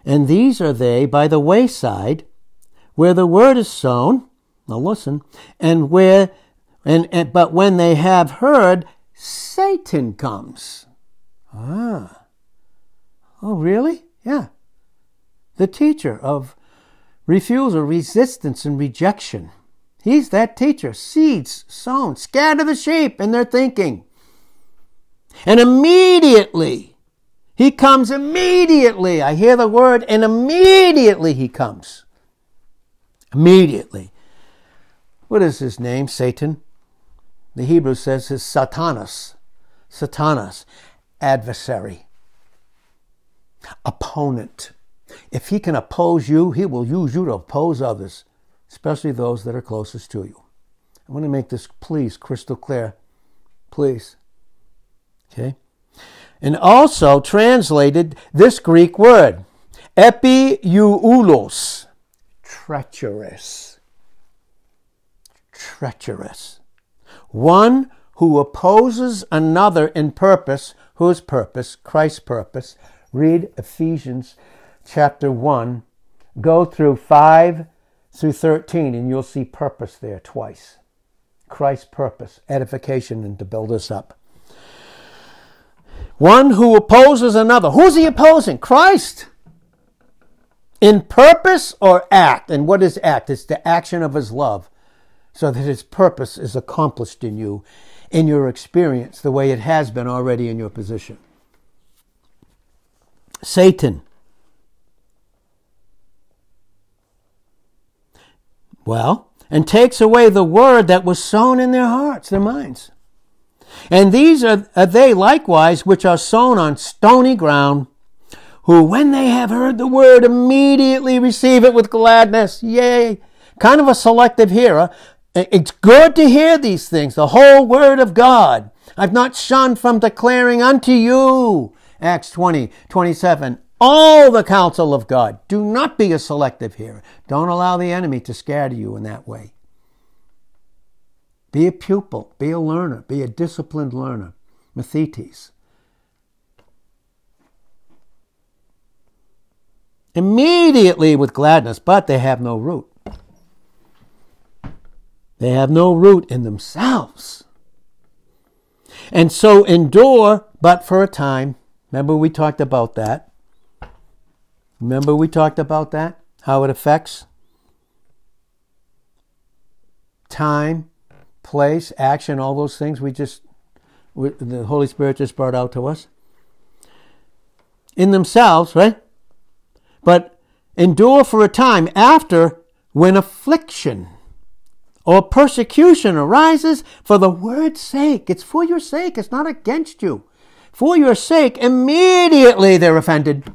And these are they by the wayside where the word is sown. Now listen, and where, and, and but when they have heard, Satan comes. Ah. Oh, really? Yeah. The teacher of refusal, resistance, and rejection. He's that teacher. Seeds sown, scatter the sheep in their thinking. And immediately, he comes immediately. I hear the word, and immediately he comes. Immediately. What is his name? Satan. The Hebrew says his Satanas. Satanas, adversary opponent. If he can oppose you, he will use you to oppose others, especially those that are closest to you. I want to make this, please, crystal clear. Please. Okay? And also translated this Greek word, epiboulos, treacherous. Treacherous. One who opposes another in purpose, whose purpose? Christ's purpose. Read Ephesians chapter 1, go through 5 through 13, and you'll see purpose there twice. Christ's purpose, edification, and to build us up. One who opposes another. Who's he opposing? Christ. In purpose or act? And what is act? It's the action of his love, so that his purpose is accomplished in you, in your experience, the way it has been already in your position. Satan. Well, and takes away the word that was sown in their hearts, their minds. And these are, are they likewise which are sown on stony ground, who, when they have heard the word, immediately receive it with gladness. Yay! Kind of a selective hearer. It's good to hear these things, the whole word of God. I've not shunned from declaring unto you, Acts 20, 27, all the counsel of God. Do not be a selective hearer. Don't allow the enemy to scatter you in that way. Be a pupil, be a learner, be a disciplined learner. Mathetes. Immediately with gladness, but they have no root. They have no root in themselves. And so endure, but for a time. Remember, we talked about that. Remember, we talked about that? How it affects time, place, action, all those things we just, we, the Holy Spirit just brought out to us. In themselves, right? But endure for a time after when affliction or persecution arises for the word's sake. It's for your sake, it's not against you. For your sake, immediately they're offended.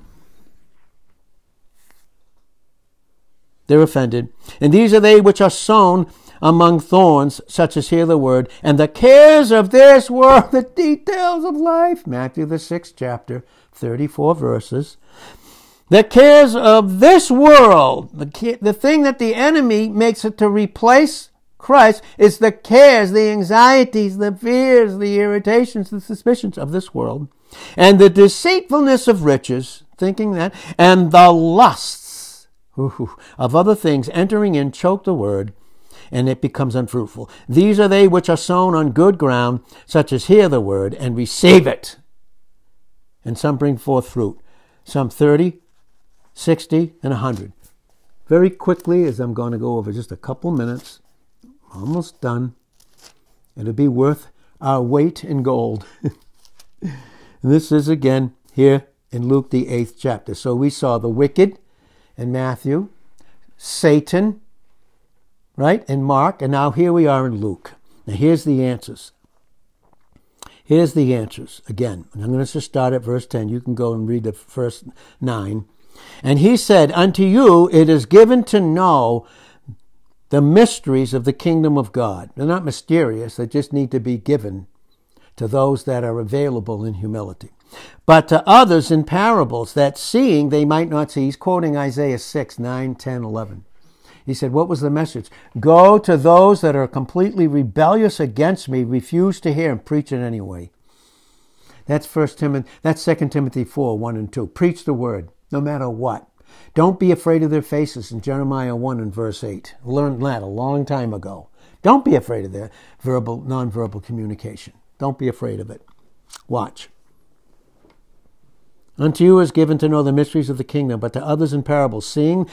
They're offended. And these are they which are sown among thorns, such as hear the word, and the cares of this world, the details of life. Matthew, the sixth chapter, 34 verses. The cares of this world, the, the thing that the enemy makes it to replace Christ, is the cares, the anxieties, the fears, the irritations, the suspicions of this world, and the deceitfulness of riches, thinking that, and the lusts of other things entering in choke the word, and it becomes unfruitful. These are they which are sown on good ground, such as hear the word and receive it. And some bring forth fruit, some 30, 60, and 100. Very quickly, as I'm going to go over just a couple minutes, almost done. It'll be worth our weight in gold. this is again here in Luke, the eighth chapter. So we saw the wicked in Matthew, Satan right? In Mark, and now here we are in Luke. Now here's the answers. Here's the answers. Again, I'm going to just start at verse 10. You can go and read the first nine. And he said, Unto you it is given to know the mysteries of the kingdom of God. They're not mysterious, they just need to be given to those that are available in humility. But to others in parables, that seeing they might not see. He's quoting Isaiah 6, 9, 10, 11. He said, What was the message? Go to those that are completely rebellious against me, refuse to hear, and preach it anyway. That's First Timothy, that's Second Timothy 4, 1 and 2. Preach the word, no matter what. Don't be afraid of their faces in Jeremiah 1 and verse 8. Learned that a long time ago. Don't be afraid of their verbal, nonverbal communication. Don't be afraid of it. Watch. Unto you is given to know the mysteries of the kingdom, but to others in parables, seeing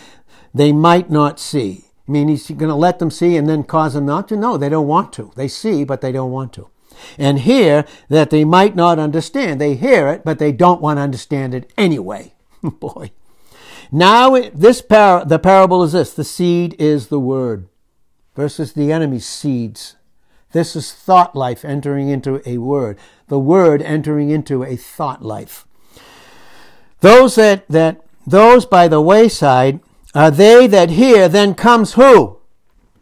they might not see. I mean, he's going to let them see and then cause them not to? No, they don't want to. They see, but they don't want to. And hear that they might not understand. They hear it, but they don't want to understand it anyway. Boy. Now, this par- the parable is this the seed is the word versus the enemy's seeds. This is thought life entering into a word, the word entering into a thought life. Those that, that, those by the wayside are they that hear, then comes who?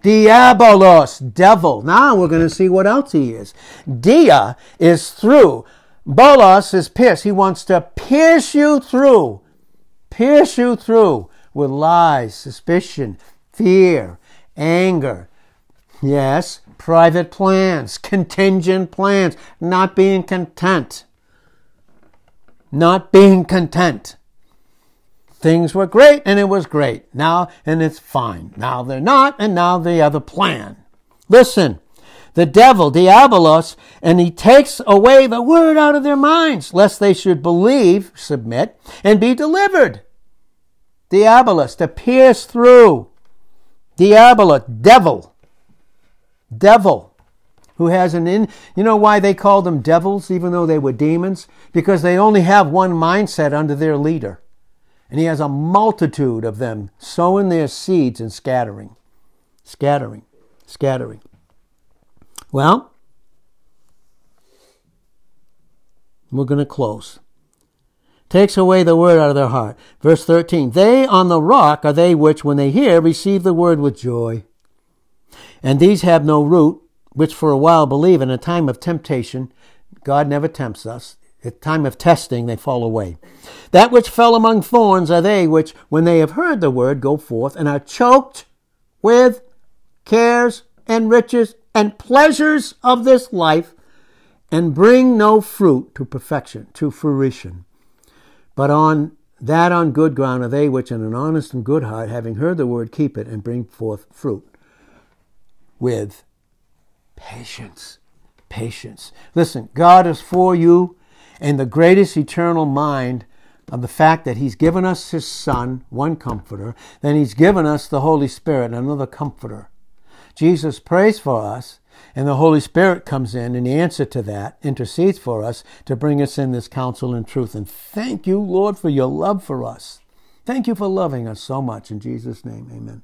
Diabolos, devil. Now we're going to see what else he is. Dia is through. Bolos is pierce. He wants to pierce you through. Pierce you through with lies, suspicion, fear, anger. Yes, private plans, contingent plans, not being content. Not being content. Things were great and it was great. Now, and it's fine. Now they're not, and now they the other plan. Listen, the devil, diabolos, and he takes away the word out of their minds, lest they should believe, submit, and be delivered. Diabolos, to pierce through. Diabolus, devil. Devil. Who has an in, you know why they called them devils, even though they were demons? Because they only have one mindset under their leader. And he has a multitude of them sowing their seeds and scattering. Scattering. Scattering. Well, we're going to close. Takes away the word out of their heart. Verse 13 They on the rock are they which, when they hear, receive the word with joy. And these have no root, which for a while believe in a time of temptation. God never tempts us. At time of testing, they fall away. That which fell among thorns are they which, when they have heard the word, go forth and are choked with cares and riches and pleasures of this life and bring no fruit to perfection, to fruition. But on that on good ground are they which in an honest and good heart, having heard the word, keep it and bring forth fruit with patience. Patience. Listen, God is for you, and the greatest eternal mind of the fact that He's given us His Son, one comforter, then He's given us the Holy Spirit, another comforter. Jesus prays for us, and the Holy Spirit comes in in answer to that, intercedes for us to bring us in this counsel and truth. And thank you, Lord, for your love for us. Thank you for loving us so much. In Jesus' name, amen.